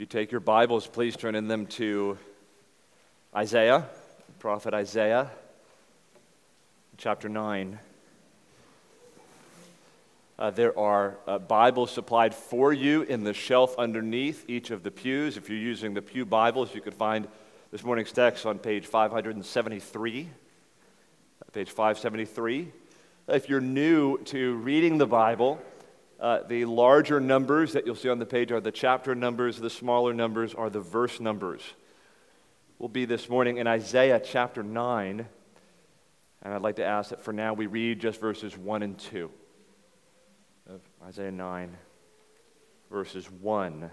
If you take your Bibles, please turn in them to Isaiah, prophet Isaiah, chapter 9. Uh, there are uh, Bibles supplied for you in the shelf underneath each of the pews. If you're using the Pew Bibles, you can find this morning's text on page 573. Uh, page 573. If you're new to reading the Bible, uh, the larger numbers that you'll see on the page are the chapter numbers, the smaller numbers are the verse numbers. We'll be this morning in Isaiah chapter 9, and I'd like to ask that for now we read just verses 1 and 2 of Isaiah 9, verses 1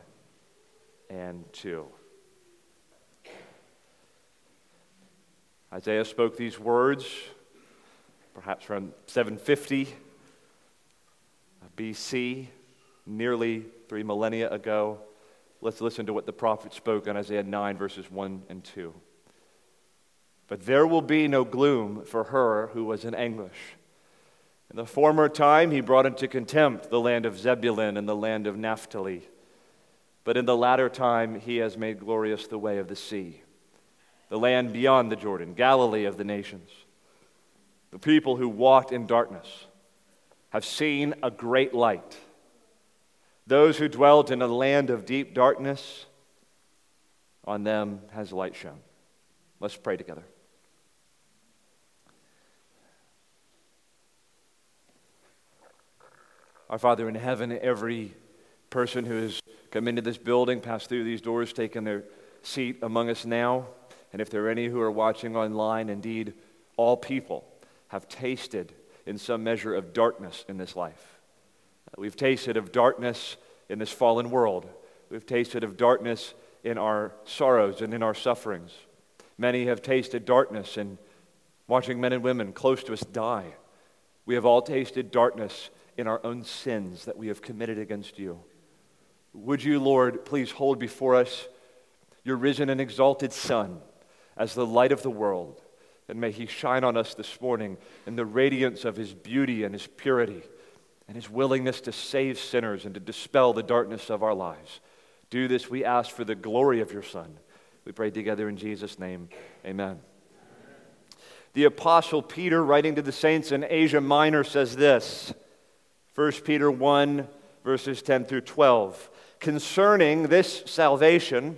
and 2. Isaiah spoke these words perhaps around 750 BC, nearly three millennia ago. Let's listen to what the prophet spoke in Isaiah 9, verses 1 and 2. But there will be no gloom for her who was in anguish. In the former time, he brought into contempt the land of Zebulun and the land of Naphtali. But in the latter time, he has made glorious the way of the sea, the land beyond the Jordan, Galilee of the nations. The people who walked in darkness have seen a great light. Those who dwelt in a land of deep darkness, on them has light shone. Let's pray together. Our Father in heaven, every person who has come into this building, passed through these doors, taken their seat among us now, and if there are any who are watching online, indeed, all people have tasted in some measure of darkness in this life. We've tasted of darkness in this fallen world. We've tasted of darkness in our sorrows and in our sufferings. Many have tasted darkness in watching men and women close to us die. We have all tasted darkness in our own sins that we have committed against you. Would you, Lord, please hold before us your risen and exalted Son as the light of the world? And may he shine on us this morning in the radiance of his beauty and his purity and his willingness to save sinners and to dispel the darkness of our lives. Do this, we ask, for the glory of your Son. We pray together in Jesus' name. Amen. The Apostle Peter, writing to the saints in Asia Minor, says this 1 Peter 1, verses 10 through 12. Concerning this salvation,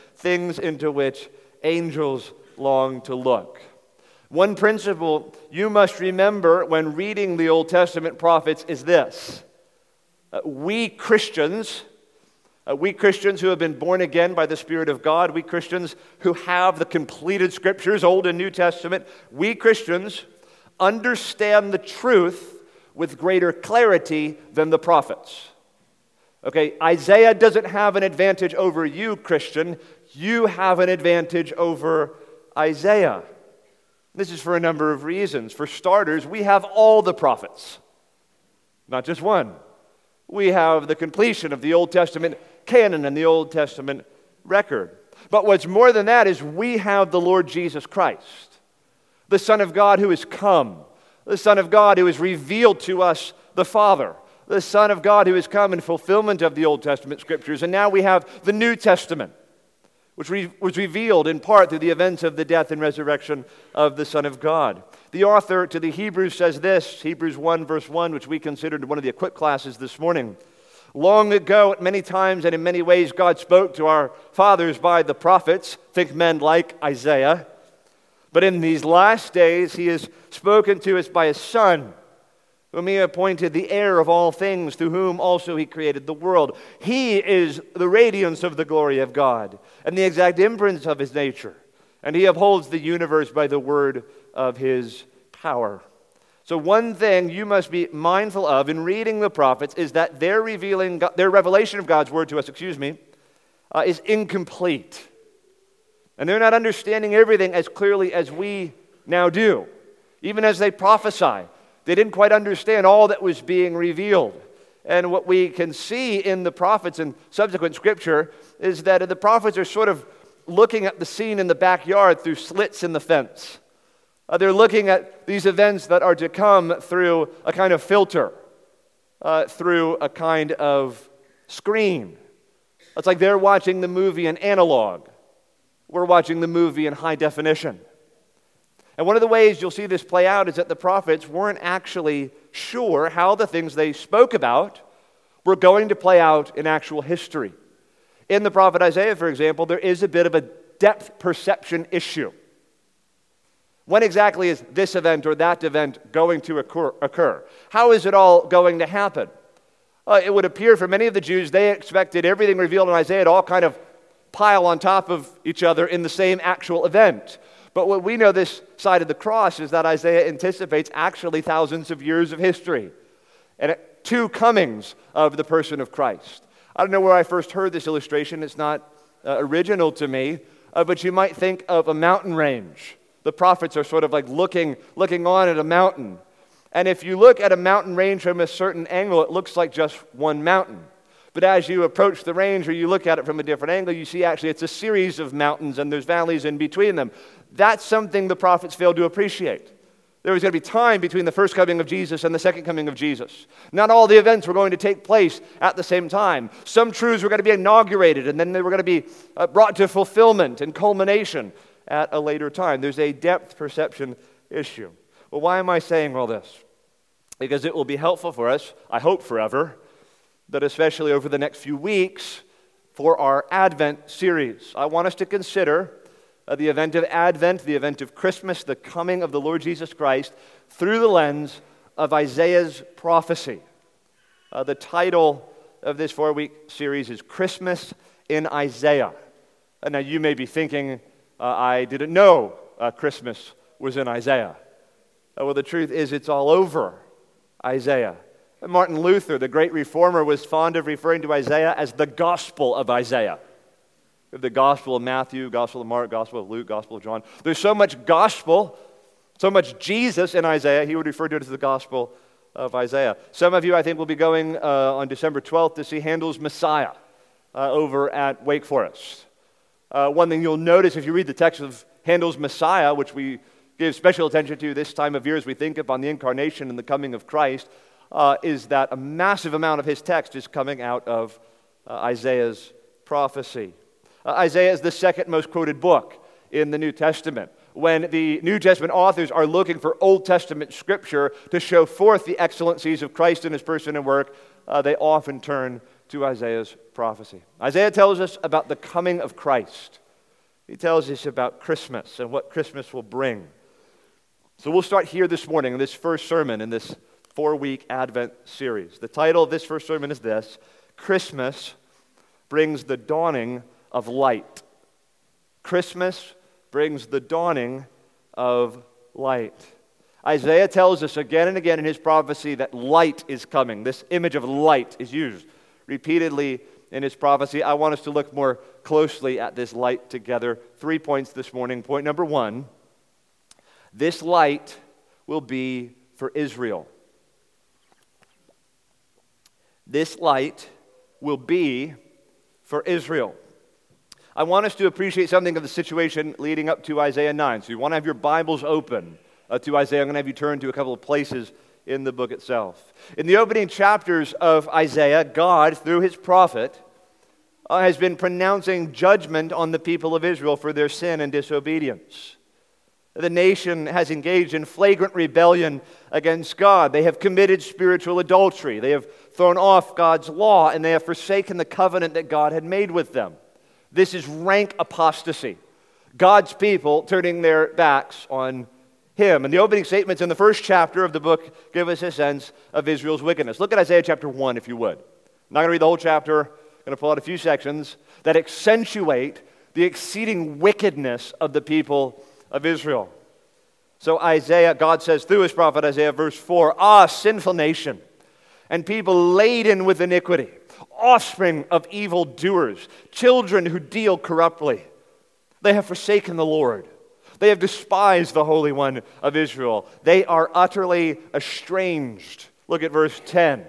things into which angels long to look. One principle you must remember when reading the Old Testament prophets is this uh, we Christians, uh, we Christians who have been born again by the Spirit of God, we Christians who have the completed scriptures, Old and New Testament, we Christians understand the truth with greater clarity than the prophets. Okay, Isaiah doesn't have an advantage over you, Christian you have an advantage over Isaiah. This is for a number of reasons. For starters, we have all the prophets, not just one. We have the completion of the Old Testament canon and the Old Testament record. But what's more than that is we have the Lord Jesus Christ, the Son of God who has come, the Son of God who has revealed to us the Father, the Son of God who has come in fulfillment of the Old Testament scriptures. And now we have the New Testament which re- was revealed in part through the events of the death and resurrection of the Son of God. The author to the Hebrews says this Hebrews 1, verse 1, which we considered one of the equip classes this morning. Long ago, at many times and in many ways, God spoke to our fathers by the prophets, think men like Isaiah. But in these last days, he has spoken to us by his Son whom he appointed the heir of all things, through whom also he created the world. He is the radiance of the glory of God and the exact imprint of his nature, and he upholds the universe by the word of his power. So, one thing you must be mindful of in reading the prophets is that their, revealing, their revelation of God's word to us, excuse me, uh, is incomplete. And they're not understanding everything as clearly as we now do. Even as they prophesy, they didn't quite understand all that was being revealed. And what we can see in the prophets and subsequent scripture is that the prophets are sort of looking at the scene in the backyard through slits in the fence. Uh, they're looking at these events that are to come through a kind of filter, uh, through a kind of screen. It's like they're watching the movie in analog, we're watching the movie in high definition. And one of the ways you'll see this play out is that the prophets weren't actually sure how the things they spoke about were going to play out in actual history. In the prophet Isaiah, for example, there is a bit of a depth perception issue. When exactly is this event or that event going to occur? How is it all going to happen? Uh, it would appear for many of the Jews, they expected everything revealed in Isaiah to all kind of pile on top of each other in the same actual event. But what we know this side of the cross is that Isaiah anticipates actually thousands of years of history and two comings of the person of Christ. I don't know where I first heard this illustration, it's not uh, original to me, uh, but you might think of a mountain range. The prophets are sort of like looking, looking on at a mountain. And if you look at a mountain range from a certain angle, it looks like just one mountain. But as you approach the range or you look at it from a different angle, you see actually it's a series of mountains and there's valleys in between them. That's something the prophets failed to appreciate. There was going to be time between the first coming of Jesus and the second coming of Jesus. Not all the events were going to take place at the same time. Some truths were going to be inaugurated and then they were going to be uh, brought to fulfillment and culmination at a later time. There's a depth perception issue. Well, why am I saying all this? Because it will be helpful for us, I hope forever, that especially over the next few weeks for our Advent series. I want us to consider uh, the event of Advent, the event of Christmas, the coming of the Lord Jesus Christ through the lens of Isaiah's prophecy. Uh, the title of this four week series is Christmas in Isaiah. And now you may be thinking, uh, I didn't know uh, Christmas was in Isaiah. Uh, well, the truth is, it's all over Isaiah. Martin Luther, the great reformer, was fond of referring to Isaiah as the gospel of Isaiah. The gospel of Matthew, gospel of Mark, gospel of Luke, gospel of John. There's so much gospel, so much Jesus in Isaiah, he would refer to it as the gospel of Isaiah. Some of you, I think, will be going uh, on December 12th to see Handel's Messiah uh, over at Wake Forest. Uh, one thing you'll notice if you read the text of Handel's Messiah, which we give special attention to this time of year as we think upon the incarnation and the coming of Christ, uh, is that a massive amount of his text is coming out of uh, Isaiah's prophecy. Uh, Isaiah is the second most quoted book in the New Testament. When the New Testament authors are looking for Old Testament scripture to show forth the excellencies of Christ in his person and work, uh, they often turn to Isaiah's prophecy. Isaiah tells us about the coming of Christ. He tells us about Christmas and what Christmas will bring. So we'll start here this morning in this first sermon in this four week Advent series. The title of this first sermon is this Christmas brings the dawning of light. Christmas brings the dawning of light. Isaiah tells us again and again in his prophecy that light is coming. This image of light is used repeatedly in his prophecy. I want us to look more closely at this light together. Three points this morning. Point number one this light will be for Israel. This light will be for Israel. I want us to appreciate something of the situation leading up to Isaiah 9. So you want to have your Bibles open uh, to Isaiah. I'm going to have you turn to a couple of places in the book itself. In the opening chapters of Isaiah, God, through his prophet, uh, has been pronouncing judgment on the people of Israel for their sin and disobedience. The nation has engaged in flagrant rebellion against God. They have committed spiritual adultery. They have thrown off God's law, and they have forsaken the covenant that God had made with them. This is rank apostasy. God's people turning their backs on Him. And the opening statements in the first chapter of the book give us a sense of Israel's wickedness. Look at Isaiah chapter 1, if you would. I'm not going to read the whole chapter, I'm going to pull out a few sections that accentuate the exceeding wickedness of the people of Israel. So, Isaiah, God says through his prophet Isaiah, verse 4 Ah, sinful nation, and people laden with iniquity, offspring of evil doers, children who deal corruptly. They have forsaken the Lord. They have despised the Holy One of Israel. They are utterly estranged. Look at verse 10.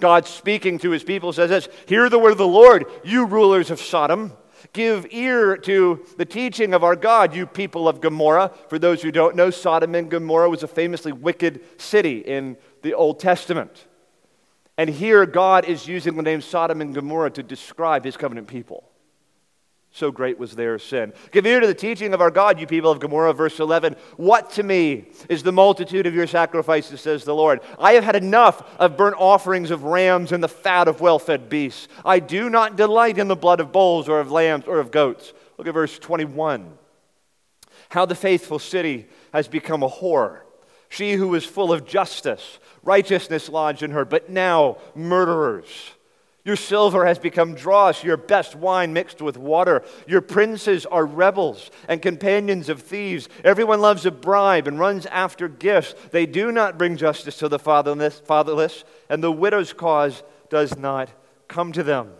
God speaking to his people says this Hear the word of the Lord, you rulers of Sodom. Give ear to the teaching of our God, you people of Gomorrah. For those who don't know, Sodom and Gomorrah was a famously wicked city in the Old Testament. And here God is using the name Sodom and Gomorrah to describe his covenant people. So great was their sin. Give ear to the teaching of our God, you people of Gomorrah. Verse 11. What to me is the multitude of your sacrifices, says the Lord? I have had enough of burnt offerings of rams and the fat of well fed beasts. I do not delight in the blood of bulls or of lambs or of goats. Look at verse 21. How the faithful city has become a whore. She who was full of justice, righteousness lodged in her, but now murderers your silver has become dross, your best wine mixed with water. Your princes are rebels and companions of thieves. Everyone loves a bribe and runs after gifts. They do not bring justice to the fatherless, fatherless and the widow's cause does not come to them.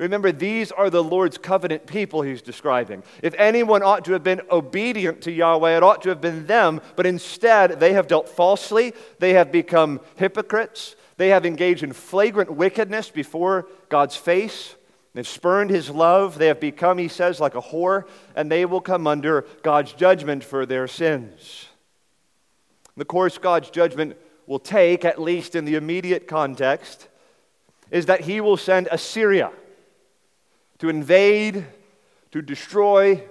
Remember, these are the Lord's covenant people he's describing. If anyone ought to have been obedient to Yahweh, it ought to have been them, but instead they have dealt falsely, they have become hypocrites, they have engaged in flagrant wickedness before God's face. They've spurned his love. They have become, he says, like a whore, and they will come under God's judgment for their sins. The course God's judgment will take, at least in the immediate context, is that he will send Assyria to invade, to destroy,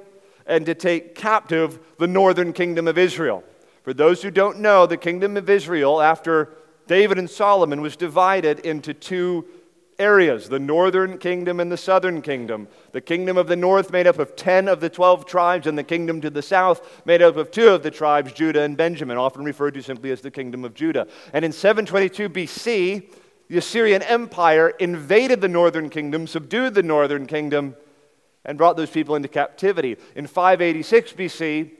and to take captive the northern kingdom of Israel. For those who don't know, the kingdom of Israel, after David and Solomon was divided into two areas the northern kingdom and the southern kingdom. The kingdom of the north made up of 10 of the 12 tribes, and the kingdom to the south made up of two of the tribes, Judah and Benjamin, often referred to simply as the kingdom of Judah. And in 722 BC, the Assyrian Empire invaded the northern kingdom, subdued the northern kingdom, and brought those people into captivity. In 586 BC,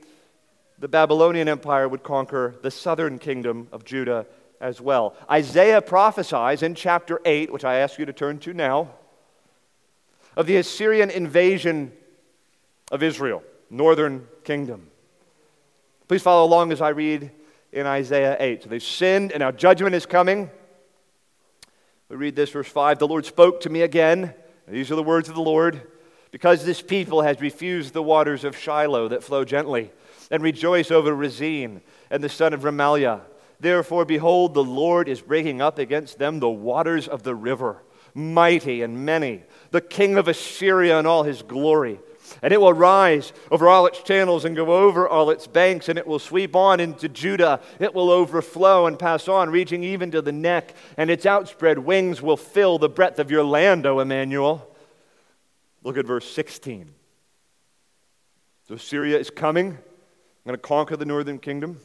the Babylonian Empire would conquer the southern kingdom of Judah as well. Isaiah prophesies in chapter 8, which I ask you to turn to now, of the Assyrian invasion of Israel, northern kingdom. Please follow along as I read in Isaiah 8. So they've sinned, and now judgment is coming. We read this, verse 5 The Lord spoke to me again. These are the words of the Lord. Because this people has refused the waters of Shiloh that flow gently, and rejoice over Rezin and the son of Remaliah Therefore, behold, the Lord is breaking up against them the waters of the river, mighty and many, the king of Assyria and all his glory. And it will rise over all its channels and go over all its banks, and it will sweep on into Judah. It will overflow and pass on, reaching even to the neck, and its outspread wings will fill the breadth of your land, O Emmanuel. Look at verse 16. So Syria is coming. I'm going to conquer the northern kingdom.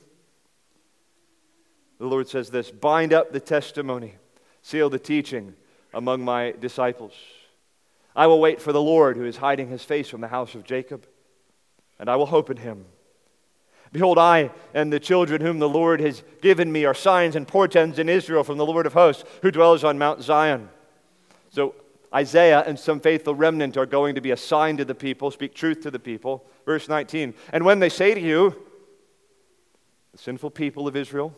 The Lord says this bind up the testimony, seal the teaching among my disciples. I will wait for the Lord who is hiding his face from the house of Jacob, and I will hope in him. Behold, I and the children whom the Lord has given me are signs and portents in Israel from the Lord of hosts, who dwells on Mount Zion. So Isaiah and some faithful remnant are going to be a sign to the people, speak truth to the people. Verse 19. And when they say to you, the sinful people of Israel,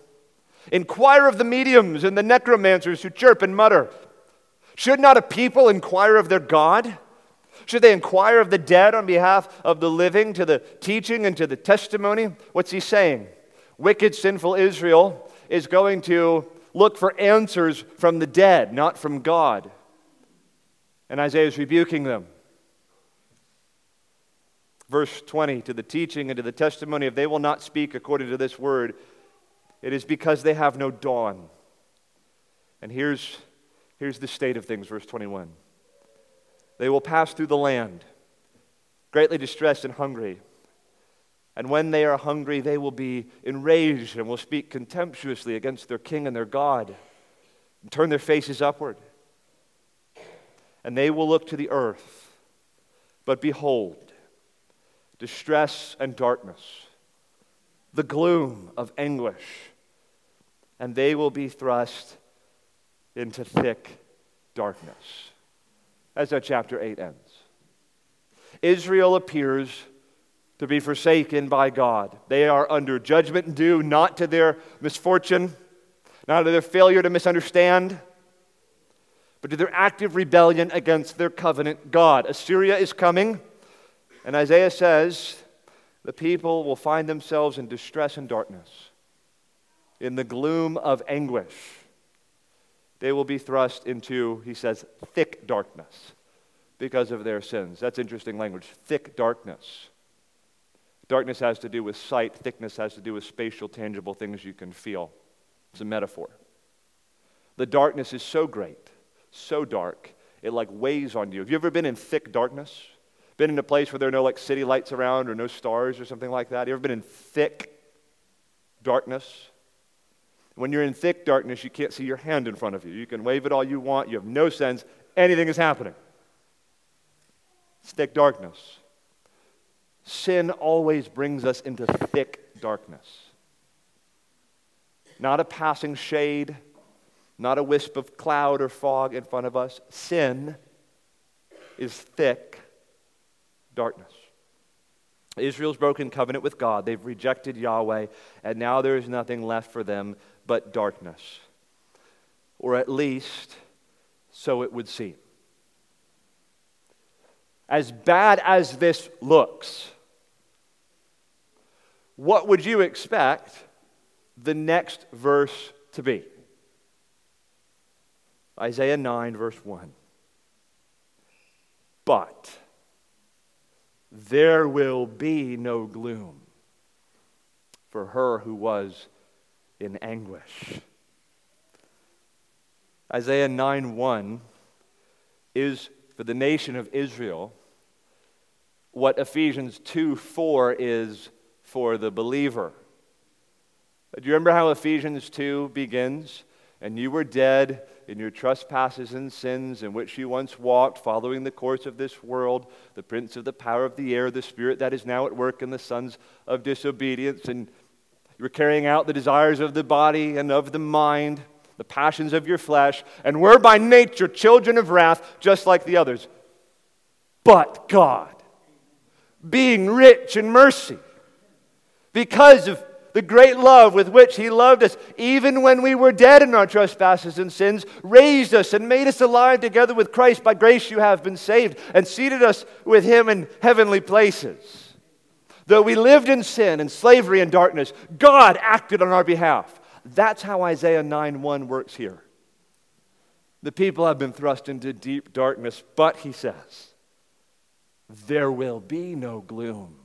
Inquire of the mediums and the necromancers who chirp and mutter. Should not a people inquire of their God? Should they inquire of the dead on behalf of the living to the teaching and to the testimony? What's he saying? Wicked, sinful Israel is going to look for answers from the dead, not from God. And Isaiah is rebuking them. Verse 20 to the teaching and to the testimony, if they will not speak according to this word, it is because they have no dawn. And here's, here's the state of things, verse 21. They will pass through the land, greatly distressed and hungry. And when they are hungry, they will be enraged and will speak contemptuously against their king and their God and turn their faces upward. And they will look to the earth. But behold, distress and darkness, the gloom of anguish and they will be thrust into thick darkness. That's how chapter 8 ends. Israel appears to be forsaken by God. They are under judgment due not to their misfortune, not to their failure to misunderstand, but to their active rebellion against their covenant God. Assyria is coming, and Isaiah says the people will find themselves in distress and darkness, in the gloom of anguish. They will be thrust into, he says, thick darkness because of their sins. That's interesting language. Thick darkness. Darkness has to do with sight, thickness has to do with spatial, tangible things you can feel. It's a metaphor. The darkness is so great, so dark, it like weighs on you. Have you ever been in thick darkness? Been in a place where there are no like city lights around or no stars or something like that? You ever been in thick darkness? When you're in thick darkness, you can't see your hand in front of you. You can wave it all you want, you have no sense anything is happening. It's thick darkness. Sin always brings us into thick darkness. Not a passing shade, not a wisp of cloud or fog in front of us. Sin is thick darkness. Israel's broken covenant with God. They've rejected Yahweh, and now there is nothing left for them but darkness. Or at least, so it would seem. As bad as this looks, what would you expect the next verse to be? Isaiah 9, verse 1. But there will be no gloom for her who was in anguish. Isaiah 9 1 is for the nation of Israel what Ephesians 2 4 is for the believer. Do you remember how Ephesians 2 begins? And you were dead in your trespasses and sins in which you once walked, following the course of this world, the prince of the power of the air, the spirit that is now at work in the sons of disobedience. And you were carrying out the desires of the body and of the mind, the passions of your flesh, and were by nature children of wrath, just like the others. But God, being rich in mercy, because of the great love with which He loved us, even when we were dead in our trespasses and sins, raised us and made us alive together with Christ. By grace you have been saved, and seated us with Him in heavenly places. Though we lived in sin and slavery and darkness, God acted on our behalf. That's how Isaiah 9 1 works here. The people have been thrust into deep darkness, but he says, there will be no gloom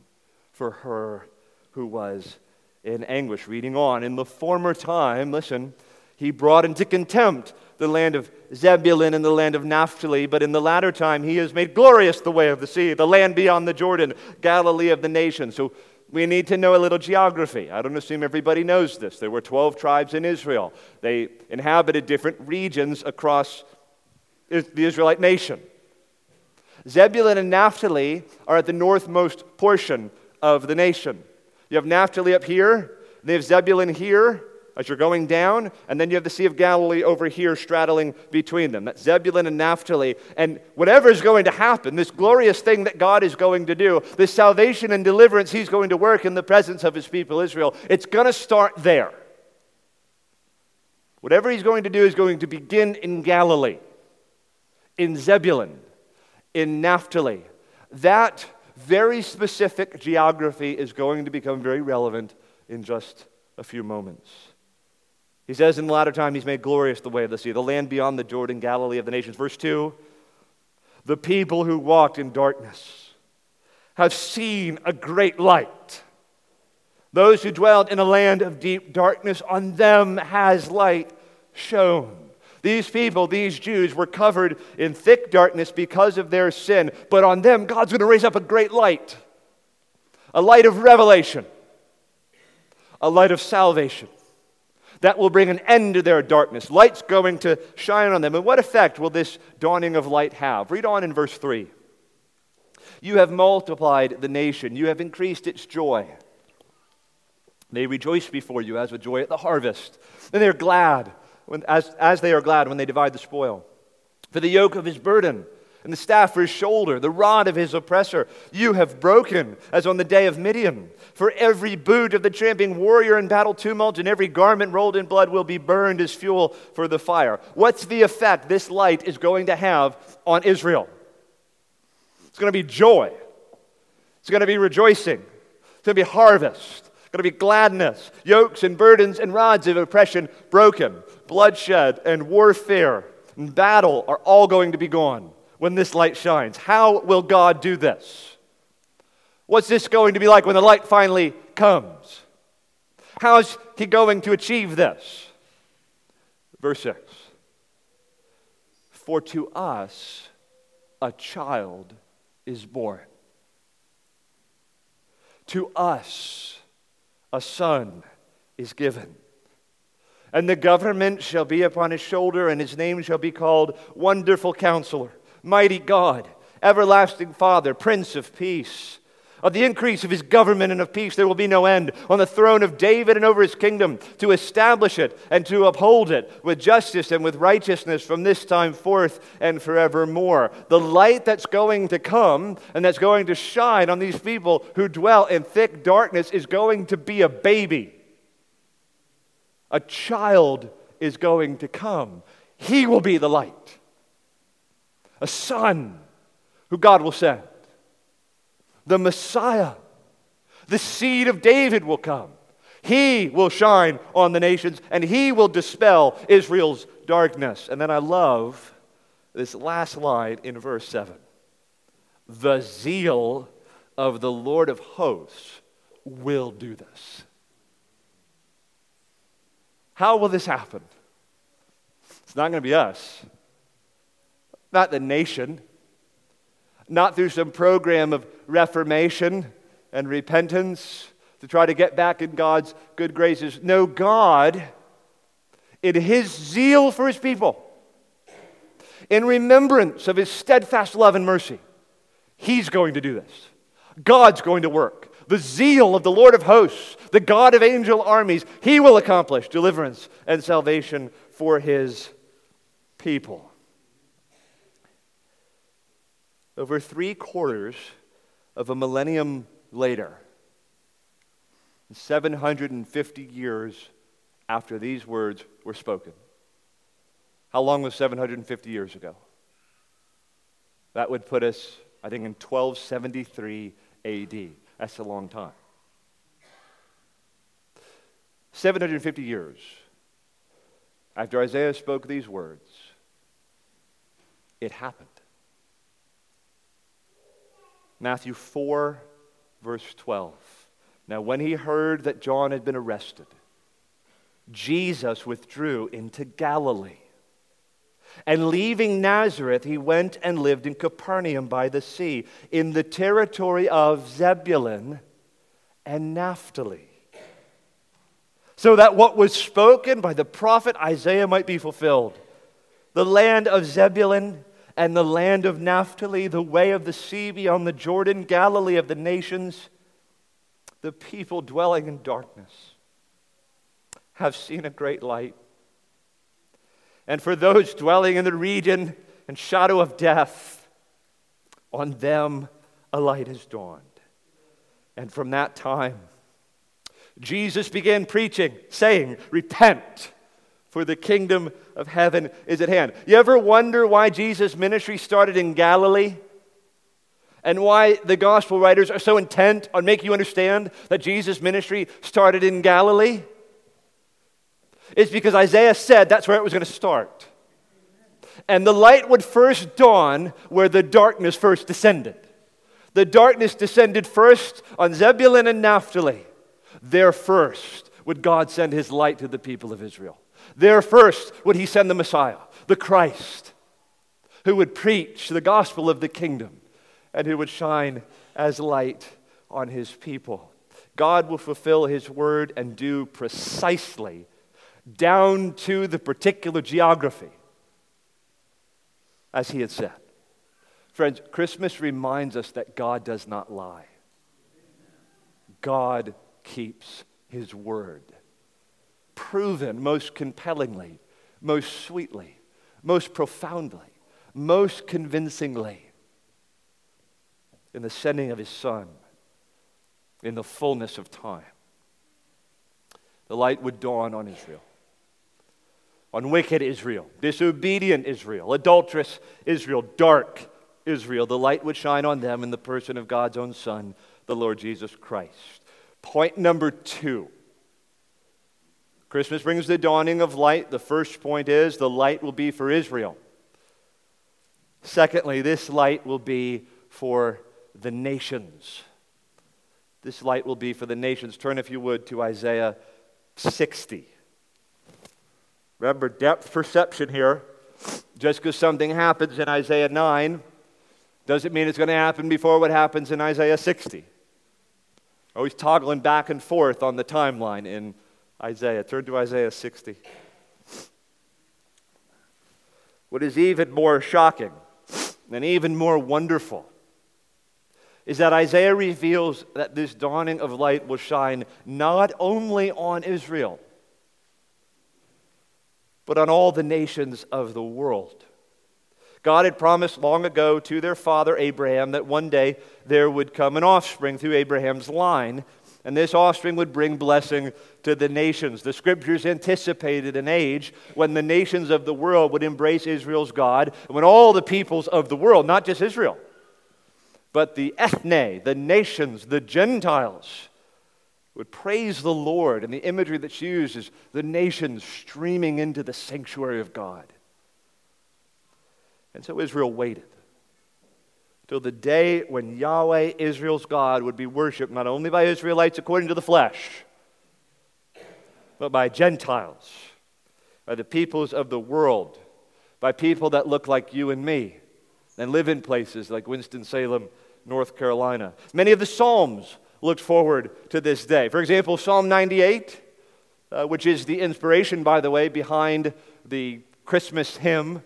for her who was in anguish. Reading on, in the former time, listen, he brought into contempt the land of Zebulun and the land of Naphtali, but in the latter time he has made glorious the way of the sea, the land beyond the Jordan, Galilee of the nations. So we need to know a little geography. I don't assume everybody knows this. There were 12 tribes in Israel, they inhabited different regions across the Israelite nation. Zebulun and Naphtali are at the northmost portion of the nation. You have Naphtali up here, and they have Zebulun here as you're going down, and then you have the Sea of Galilee over here straddling between them. That's Zebulun and Naphtali. And whatever is going to happen, this glorious thing that God is going to do, this salvation and deliverance He's going to work in the presence of His people Israel, it's going to start there. Whatever He's going to do is going to begin in Galilee, in Zebulun in Naphtali. That very specific geography is going to become very relevant in just a few moments. He says in the latter time, He's made glorious the way of the sea, the land beyond the Jordan, Galilee of the nations. Verse 2 The people who walked in darkness have seen a great light. Those who dwelled in a land of deep darkness, on them has light shone. These people, these Jews, were covered in thick darkness because of their sin, but on them, God's going to raise up a great light a light of revelation, a light of salvation that will bring an end to their darkness. Light's going to shine on them. And what effect will this dawning of light have? Read on in verse 3. You have multiplied the nation, you have increased its joy. They rejoice before you as with joy at the harvest, and they're glad when, as, as they are glad when they divide the spoil. For the yoke of his burden and the staff for his shoulder, the rod of his oppressor, you have broken, as on the day of Midian. For every boot of the tramping warrior in battle tumult and every garment rolled in blood will be burned as fuel for the fire. What's the effect this light is going to have on Israel? It's going to be joy, it's going to be rejoicing, it's going to be harvest. It's going to be gladness, yokes and burdens and rods of oppression broken, bloodshed and warfare and battle are all going to be gone when this light shines. How will God do this? What's this going to be like when the light finally comes? How is he going to achieve this? Verse 6 For to us a child is born, to us a son is given. And the government shall be upon his shoulder, and his name shall be called Wonderful Counselor mighty God, everlasting Father, Prince of Peace. Of the increase of his government and of peace, there will be no end on the throne of David and over his kingdom, to establish it and to uphold it with justice and with righteousness from this time forth and forevermore. The light that's going to come and that's going to shine on these people who dwell in thick darkness is going to be a baby. A child is going to come. He will be the light a son who God will send. The Messiah, the seed of David will come. He will shine on the nations and he will dispel Israel's darkness. And then I love this last line in verse 7 The zeal of the Lord of hosts will do this. How will this happen? It's not going to be us not the nation, not through some program of reformation and repentance to try to get back in God's good graces. No, God, in His zeal for His people, in remembrance of His steadfast love and mercy, He's going to do this. God's going to work. The zeal of the Lord of hosts, the God of angel armies, He will accomplish deliverance and salvation for His people. Over three quarters of a millennium later, 750 years after these words were spoken. How long was 750 years ago? That would put us, I think, in 1273 AD. That's a long time. 750 years after Isaiah spoke these words, it happened. Matthew 4, verse 12. Now, when he heard that John had been arrested, Jesus withdrew into Galilee. And leaving Nazareth, he went and lived in Capernaum by the sea, in the territory of Zebulun and Naphtali. So that what was spoken by the prophet Isaiah might be fulfilled. The land of Zebulun and the land of Naphtali, the way of the sea beyond the Jordan, Galilee of the nations, the people dwelling in darkness have seen a great light. And for those dwelling in the region and shadow of death, on them a light has dawned. And from that time, Jesus began preaching, saying, Repent for the kingdom of heaven is at hand. You ever wonder why Jesus' ministry started in Galilee? And why the gospel writers are so intent on making you understand that Jesus' ministry started in Galilee? It's because Isaiah said that's where it was going to start. And the light would first dawn where the darkness first descended. The darkness descended first on Zebulun and Naphtali. There first would God send his light to the people of Israel. There first would he send the Messiah, the Christ, who would preach the gospel of the kingdom and who would shine as light on his people. God will fulfill his word and do precisely down to the particular geography as he had said. Friends, Christmas reminds us that God does not lie. God keeps his word proven most compellingly, most sweetly, most profoundly, most convincingly in the sending of his Son in the fullness of time. The light would dawn on Israel, on wicked Israel, disobedient Israel, adulterous Israel, dark Israel. The light would shine on them in the person of God's own Son, the Lord Jesus Christ. Point number two. Christmas brings the dawning of light. The first point is the light will be for Israel. Secondly, this light will be for the nations. This light will be for the nations. Turn, if you would, to Isaiah 60. Remember, depth perception here. Just because something happens in Isaiah 9 doesn't mean it's going to happen before what happens in Isaiah 60. Always toggling back and forth on the timeline in Isaiah. Turn to Isaiah 60. What is even more shocking and even more wonderful is that Isaiah reveals that this dawning of light will shine not only on Israel, but on all the nations of the world. God had promised long ago to their father Abraham that one day there would come an offspring through Abraham's line, and this offspring would bring blessing to the nations. The scriptures anticipated an age when the nations of the world would embrace Israel's God, and when all the peoples of the world, not just Israel, but the ethne, the nations, the Gentiles, would praise the Lord. And the imagery that's used is the nations streaming into the sanctuary of God. And so Israel waited till the day when Yahweh, Israel's God, would be worshiped not only by Israelites according to the flesh, but by Gentiles, by the peoples of the world, by people that look like you and me and live in places like Winston-Salem, North Carolina. Many of the Psalms looked forward to this day. For example, Psalm 98, uh, which is the inspiration, by the way, behind the Christmas hymn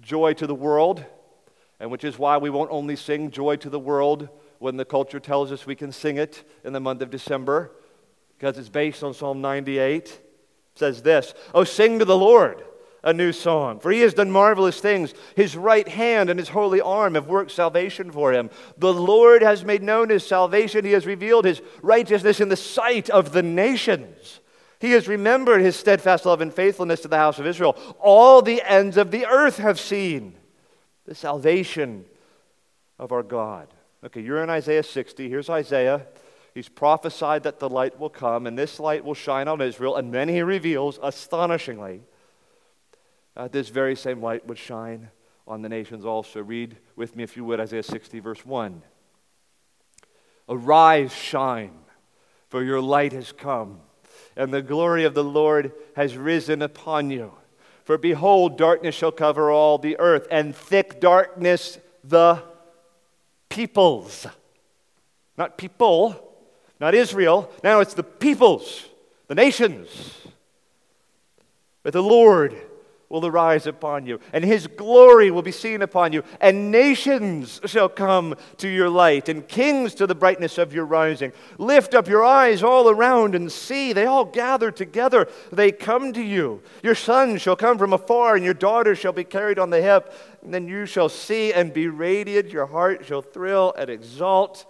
joy to the world, and which is why we won't only sing joy to the world when the culture tells us we can sing it in the month of December, because it's based on Psalm 98. It says this Oh, sing to the Lord a new song, for he has done marvelous things. His right hand and his holy arm have worked salvation for him. The Lord has made known his salvation, he has revealed his righteousness in the sight of the nations. He has remembered his steadfast love and faithfulness to the house of Israel. All the ends of the earth have seen the salvation of our God. Okay, you're in Isaiah 60. Here's Isaiah. He's prophesied that the light will come, and this light will shine on Israel. And then he reveals, astonishingly, uh, this very same light would shine on the nations also. Read with me, if you would, Isaiah 60, verse 1. Arise, shine, for your light has come and the glory of the Lord has risen upon you. For behold, darkness shall cover all the earth, and thick darkness the peoples. Not people, not Israel. Now it's the peoples, the nations. But the Lord will arise upon you, and his glory will be seen upon you, and nations shall come to your light, and kings to the brightness of your rising. Lift up your eyes all around and see. They all gather together, they come to you. Your sons shall come from afar, and your daughters shall be carried on the hip. And then you shall see and be radiant, your heart shall thrill and exalt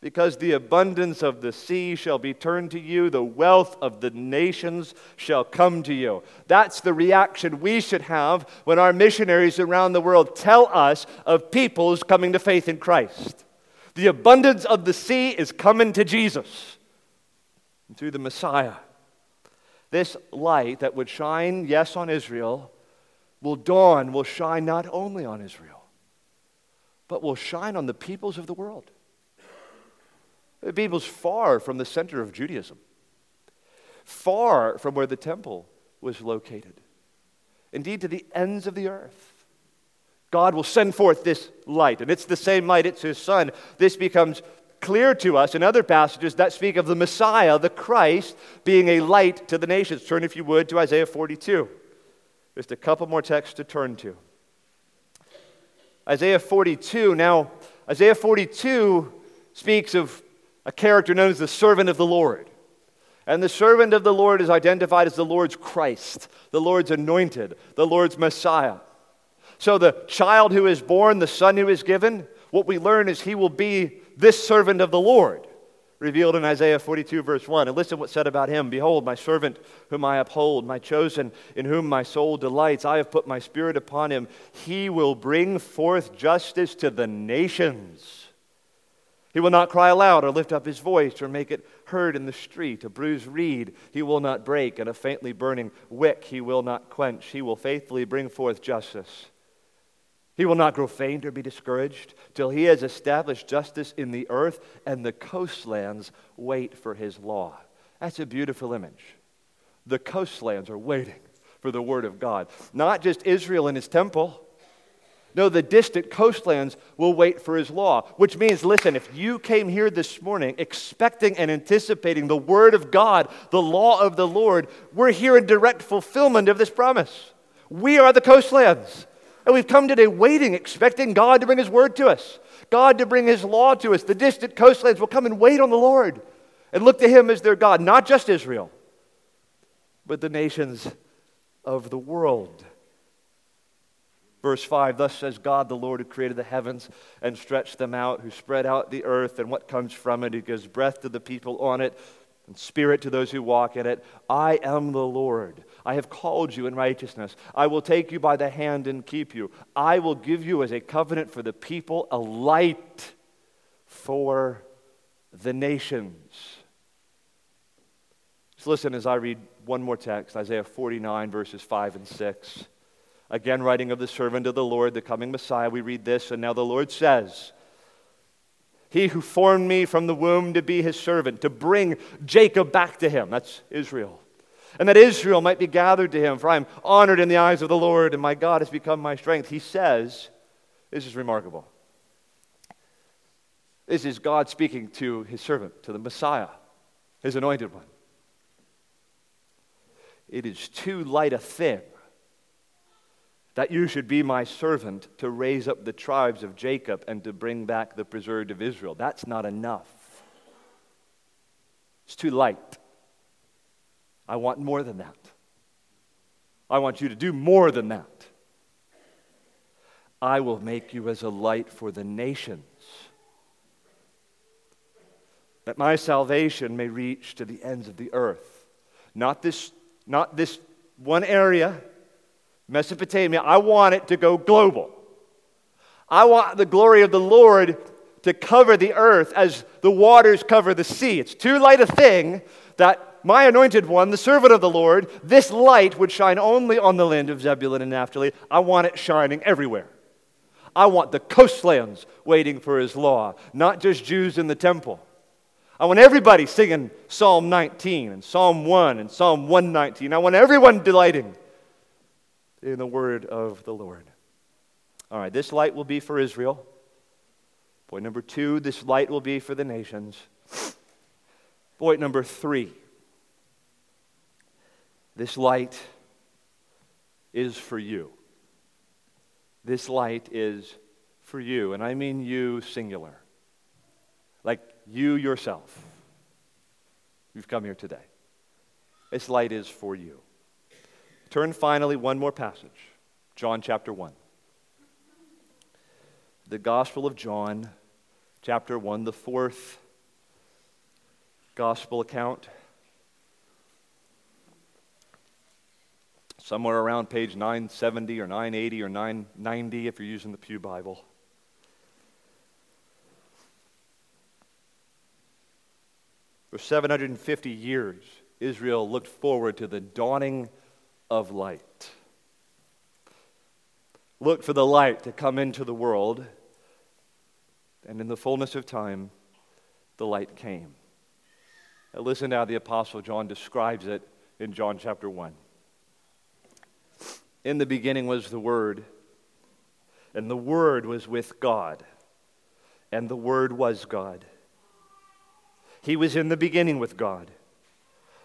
because the abundance of the sea shall be turned to you, the wealth of the nations shall come to you. That's the reaction we should have when our missionaries around the world tell us of peoples coming to faith in Christ. The abundance of the sea is coming to Jesus and through the Messiah. This light that would shine, yes, on Israel, will dawn, will shine not only on Israel, but will shine on the peoples of the world. Uh, the people's far from the center of Judaism, far from where the temple was located, indeed to the ends of the earth. God will send forth this light, and it's the same light, it's His Son. This becomes clear to us in other passages that speak of the Messiah, the Christ, being a light to the nations. Turn, if you would, to Isaiah 42. Just a couple more texts to turn to. Isaiah 42. Now, Isaiah 42 speaks of a character known as the servant of the Lord. And the servant of the Lord is identified as the Lord's Christ, the Lord's anointed, the Lord's Messiah. So the child who is born, the son who is given, what we learn is he will be this servant of the Lord, revealed in Isaiah 42, verse 1. And listen what's said about him Behold, my servant whom I uphold, my chosen, in whom my soul delights. I have put my spirit upon him. He will bring forth justice to the nations. He will not cry aloud or lift up his voice or make it heard in the street. A bruised reed he will not break, and a faintly burning wick he will not quench. He will faithfully bring forth justice. He will not grow faint or be discouraged till he has established justice in the earth, and the coastlands wait for his law. That's a beautiful image. The coastlands are waiting for the word of God. Not just Israel and his temple. No, the distant coastlands will wait for his law, which means, listen, if you came here this morning expecting and anticipating the word of God, the law of the Lord, we're here in direct fulfillment of this promise. We are the coastlands. And we've come today waiting, expecting God to bring His word to us, God to bring His law to us. The distant coastlands will come and wait on the Lord and look to Him as their God, not just Israel, but the nations of the world. Verse 5 Thus says God, the Lord who created the heavens and stretched them out, who spread out the earth and what comes from it, who gives breath to the people on it and spirit to those who walk in it. I am the Lord. I have called you in righteousness. I will take you by the hand and keep you. I will give you as a covenant for the people, a light for the nations. So listen as I read one more text Isaiah 49, verses 5 and 6. Again, writing of the servant of the Lord, the coming Messiah, we read this, and now the Lord says, he who formed me from the womb to be his servant, to bring Jacob back to him. That's Israel. And that Israel might be gathered to him, for I am honored in the eyes of the Lord, and my God has become my strength. He says, This is remarkable. This is God speaking to his servant, to the Messiah, his anointed one. It is too light a thing that you should be my servant to raise up the tribes of Jacob and to bring back the preserved of Israel. That's not enough. It's too light. I want more than that. I want you to do more than that. I will make you as a light for the nations, that my salvation may reach to the ends of the earth. Not this, not this one area Mesopotamia, I want it to go global. I want the glory of the Lord to cover the earth as the waters cover the sea. It's too light a thing that my anointed one, the servant of the Lord, this light would shine only on the land of Zebulun and Naphtali. I want it shining everywhere. I want the coastlands waiting for his law, not just Jews in the temple. I want everybody singing Psalm 19 and Psalm 1 and Psalm 119. I want everyone delighting in the word of the Lord. All right, this light will be for Israel. Point number two, this light will be for the nations. Point number three, this light is for you. This light is for you. And I mean you singular. Like you yourself. You've come here today. This light is for you. Turn finally one more passage John chapter 1. The Gospel of John, chapter 1, the fourth Gospel account. Somewhere around page 970 or 980 or 990 if you're using the Pew Bible. For 750 years, Israel looked forward to the dawning of light. Look for the light to come into the world, and in the fullness of time, the light came. Now listen how the Apostle John describes it in John chapter 1. In the beginning was the Word, and the Word was with God, and the Word was God. He was in the beginning with God.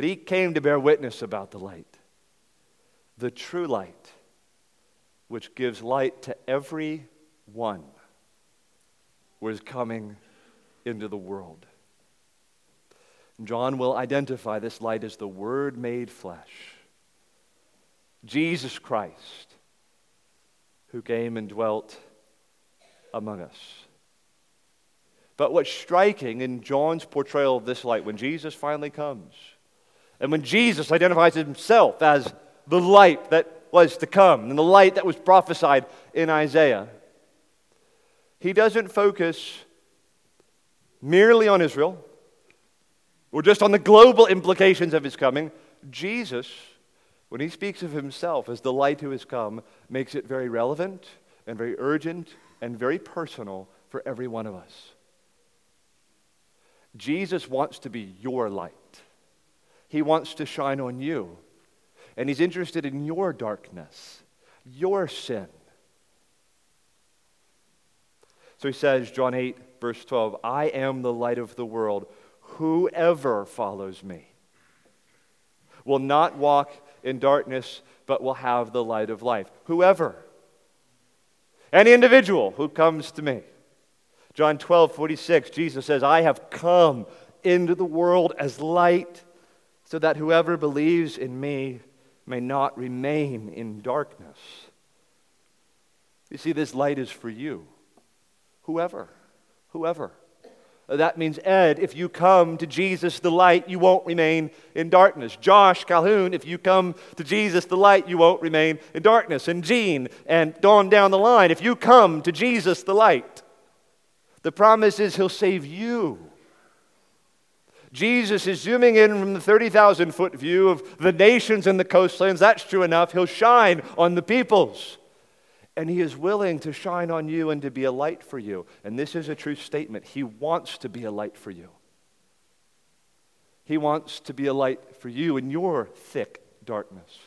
but he came to bear witness about the light, the true light, which gives light to every one was coming into the world. John will identify this light as the Word made flesh. Jesus Christ, who came and dwelt among us. But what's striking in John's portrayal of this light, when Jesus finally comes, and when Jesus identifies himself as the light that was to come, and the light that was prophesied in Isaiah, he doesn't focus merely on Israel or just on the global implications of his coming. Jesus, when he speaks of himself as the light who has come, makes it very relevant and very urgent and very personal for every one of us. Jesus wants to be your light. He wants to shine on you. And he's interested in your darkness, your sin. So he says, John 8, verse 12, I am the light of the world. Whoever follows me will not walk in darkness, but will have the light of life. Whoever. Any individual who comes to me. John 12, 46, Jesus says, I have come into the world as light so that whoever believes in me may not remain in darkness. You see, this light is for you. Whoever. Whoever. That means, Ed, if you come to Jesus the light, you won't remain in darkness. Josh Calhoun, if you come to Jesus the light, you won't remain in darkness. And Gene, and Dawn down the line, if you come to Jesus the light, the promise is he'll save you. Jesus is zooming in from the 30,000 foot view of the nations and the coastlands. That's true enough. He'll shine on the peoples and He is willing to shine on you and to be a light for you. And this is a true statement. He wants to be a light for you. He wants to be a light for you in your thick darkness.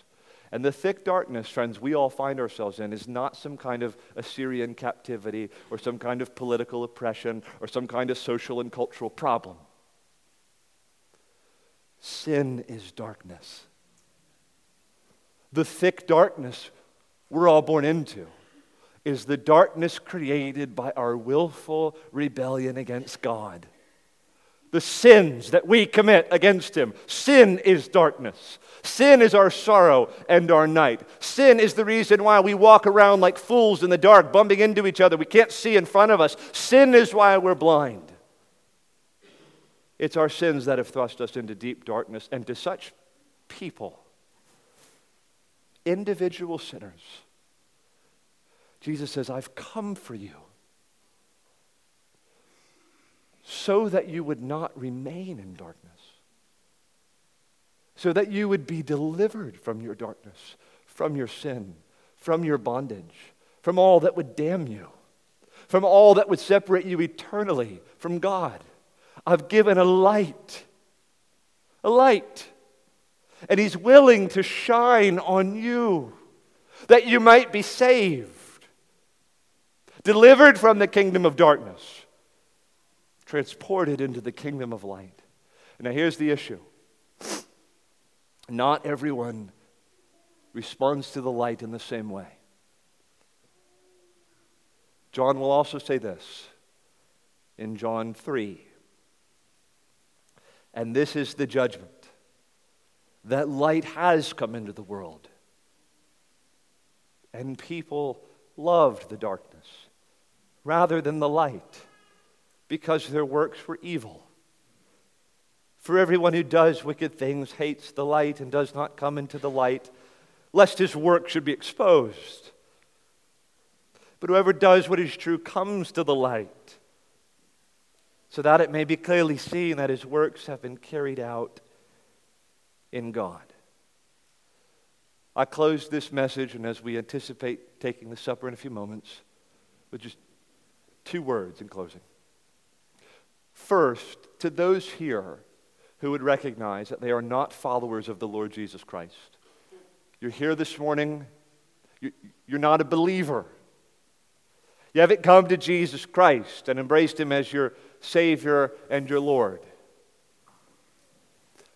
And the thick darkness, friends, we all find ourselves in is not some kind of Assyrian captivity or some kind of political oppression or some kind of social and cultural problem. Sin is darkness. The thick darkness we're all born into is the darkness created by our willful rebellion against God. The sins that we commit against Him. Sin is darkness. Sin is our sorrow and our night. Sin is the reason why we walk around like fools in the dark, bumping into each other. We can't see in front of us. Sin is why we're blind. It's our sins that have thrust us into deep darkness and to such people, individual sinners Jesus says, I've come for you so that you would not remain in darkness, so that you would be delivered from your darkness, from your sin, from your bondage, from all that would damn you, from all that would separate you eternally from God. I've given a light, a light, and He's willing to shine on you that you might be saved delivered from the kingdom of darkness, transported into the kingdom of light. Now, here's the issue not everyone responds to the light in the same way. John will also say this in John 3. And this is the judgment that light has come into the world, and people loved the darkness rather than the light because their works were evil. For everyone who does wicked things hates the light and does not come into the light, lest his work should be exposed. But whoever does what is true comes to the light, so that it may be clearly seen that his works have been carried out in God. I close this message, and as we anticipate taking the supper in a few moments, with just Two words in closing. First, to those here who would recognize that they are not followers of the Lord Jesus Christ. You're here this morning, You're not a believer. You haven't come to Jesus Christ and embraced Him as your Savior and your Lord.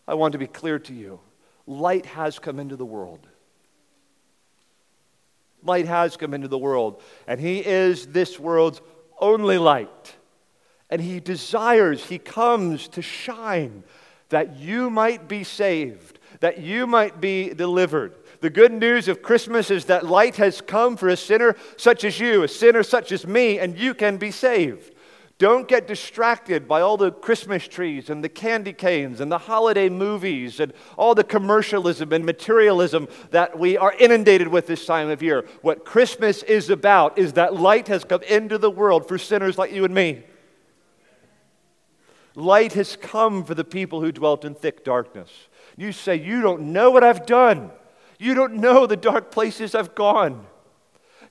I want to be clear to you light has come into the world. Light has come into the world, and He is this world's only light. And He desires, He comes to shine that you might be saved, that you might be delivered. The good news of Christmas is that light has come for a sinner such as you, a sinner such as me, and you can be saved. Don't get distracted by all the Christmas trees and the candy canes and the holiday movies and all the commercialism and materialism that we are inundated with this time of year. What Christmas is about is that light has come into the world for sinners like you and me. Light has come for the people who dwelt in thick darkness. You say, You don't know what I've done. You don't know the dark places I've gone.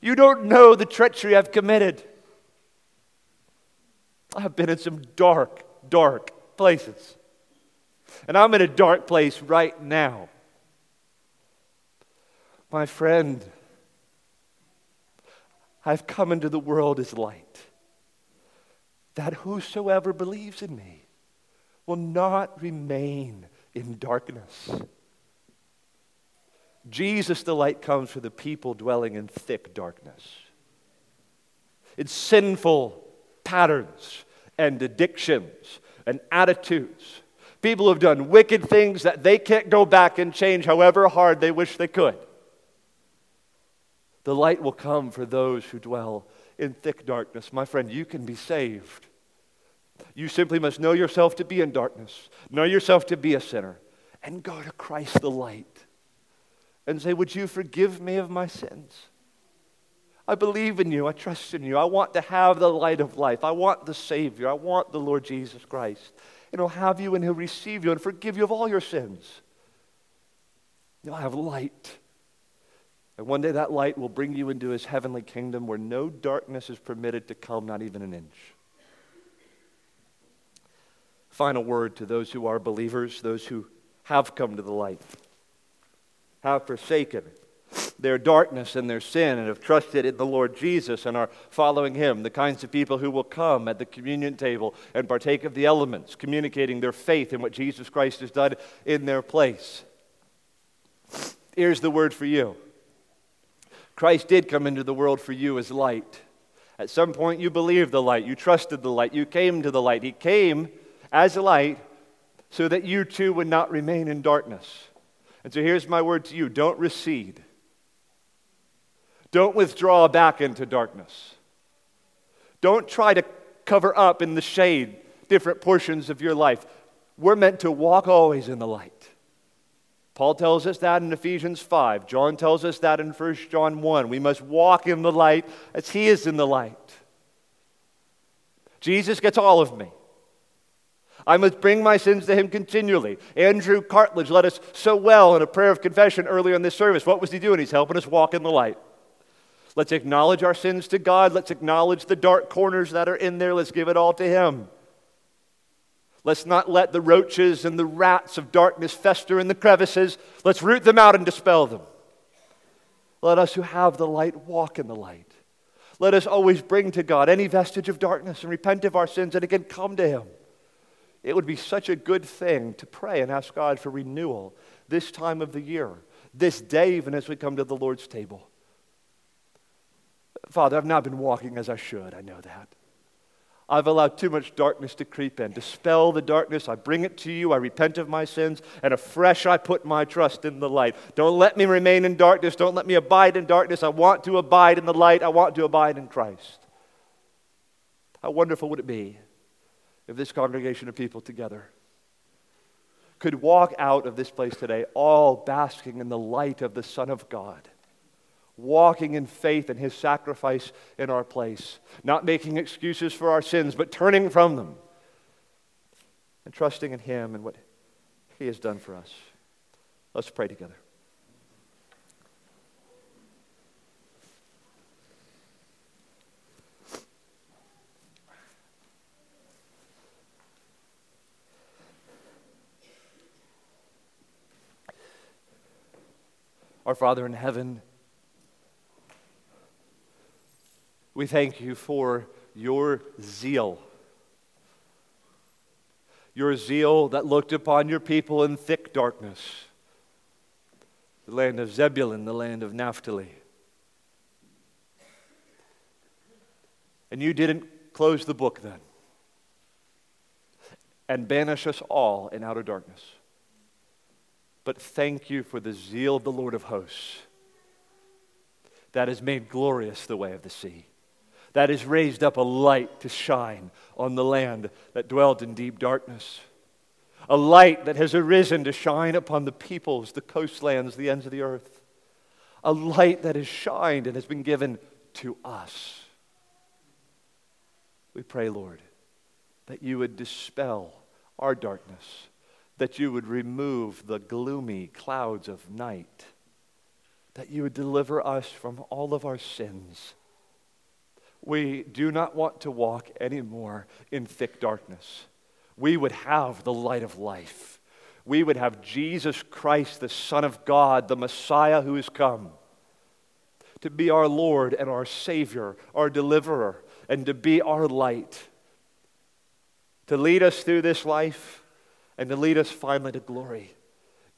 You don't know the treachery I've committed. I've been in some dark, dark places. And I'm in a dark place right now. My friend, I've come into the world as light, that whosoever believes in me will not remain in darkness. Jesus, the light, comes for the people dwelling in thick darkness. It's sinful patterns and addictions and attitudes. People have done wicked things that they can't go back and change however hard they wish they could. The light will come for those who dwell in thick darkness. My friend, you can be saved. You simply must know yourself to be in darkness, know yourself to be a sinner, and go to Christ the light and say, Would you forgive me of my sins? I believe in you. I trust in you. I want to have the light of life. I want the Savior. I want the Lord Jesus Christ. And He'll have you and He'll receive you and forgive you of all your sins. You'll have light. And one day that light will bring you into His heavenly kingdom where no darkness is permitted to come, not even an inch. Final word to those who are believers, those who have come to the light, have forsaken their darkness and their sin and have trusted in the Lord Jesus and are following Him, the kinds of people who will come at the communion table and partake of the elements, communicating their faith in what Jesus Christ has done in their place. Here's the word for you Christ did come into the world for you as light. At some point, you believed the light, you trusted the light, you came to the light. He came as a light so that you too would not remain in darkness. And so here's my word to you don't recede. Don't withdraw back into darkness. Don't try to cover up in the shade different portions of your life. We're meant to walk always in the light. Paul tells us that in Ephesians 5. John tells us that in 1 John 1. We must walk in the light as he is in the light. Jesus gets all of me. I must bring my sins to him continually. Andrew Cartledge led us so well in a prayer of confession earlier in this service. What was he doing? He's helping us walk in the light. Let's acknowledge our sins to God. Let's acknowledge the dark corners that are in there. Let's give it all to Him. Let's not let the roaches and the rats of darkness fester in the crevices. Let's root them out and dispel them. Let us who have the light walk in the light. Let us always bring to God any vestige of darkness and repent of our sins and again come to Him. It would be such a good thing to pray and ask God for renewal this time of the year, this day, even as we come to the Lord's table. Father, I've not been walking as I should. I know that. I've allowed too much darkness to creep in. Dispel the darkness. I bring it to you. I repent of my sins. And afresh, I put my trust in the light. Don't let me remain in darkness. Don't let me abide in darkness. I want to abide in the light. I want to abide in Christ. How wonderful would it be if this congregation of people together could walk out of this place today all basking in the light of the Son of God? Walking in faith in his sacrifice in our place, not making excuses for our sins, but turning from them and trusting in him and what he has done for us. Let's pray together. Our Father in heaven, We thank you for your zeal. Your zeal that looked upon your people in thick darkness, the land of Zebulun, the land of Naphtali. And you didn't close the book then and banish us all in outer darkness. But thank you for the zeal of the Lord of hosts that has made glorious the way of the sea, that has raised up a light to shine on the land that dwelt in deep darkness, a light that has arisen to shine upon the peoples, the coastlands, the ends of the earth, a light that has shined and has been given to us. We pray, Lord, that you would dispel our darkness, that you would remove the gloomy clouds of night, that you would deliver us from all of our sins. We do not want to walk anymore in thick darkness. We would have the light of life. We would have Jesus Christ, the Son of God, the Messiah who has come to be our Lord and our Savior, our deliverer, and to be our light, to lead us through this life and to lead us finally to glory.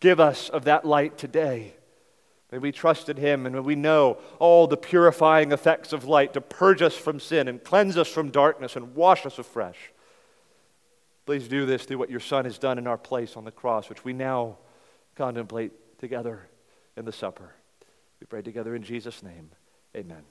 Give us of that light today. May we trust in Him and may we know all the purifying effects of light to purge us from sin and cleanse us from darkness and wash us afresh. Please do this through what your Son has done in our place on the cross, which we now contemplate together in the supper. We pray together in Jesus' name. Amen.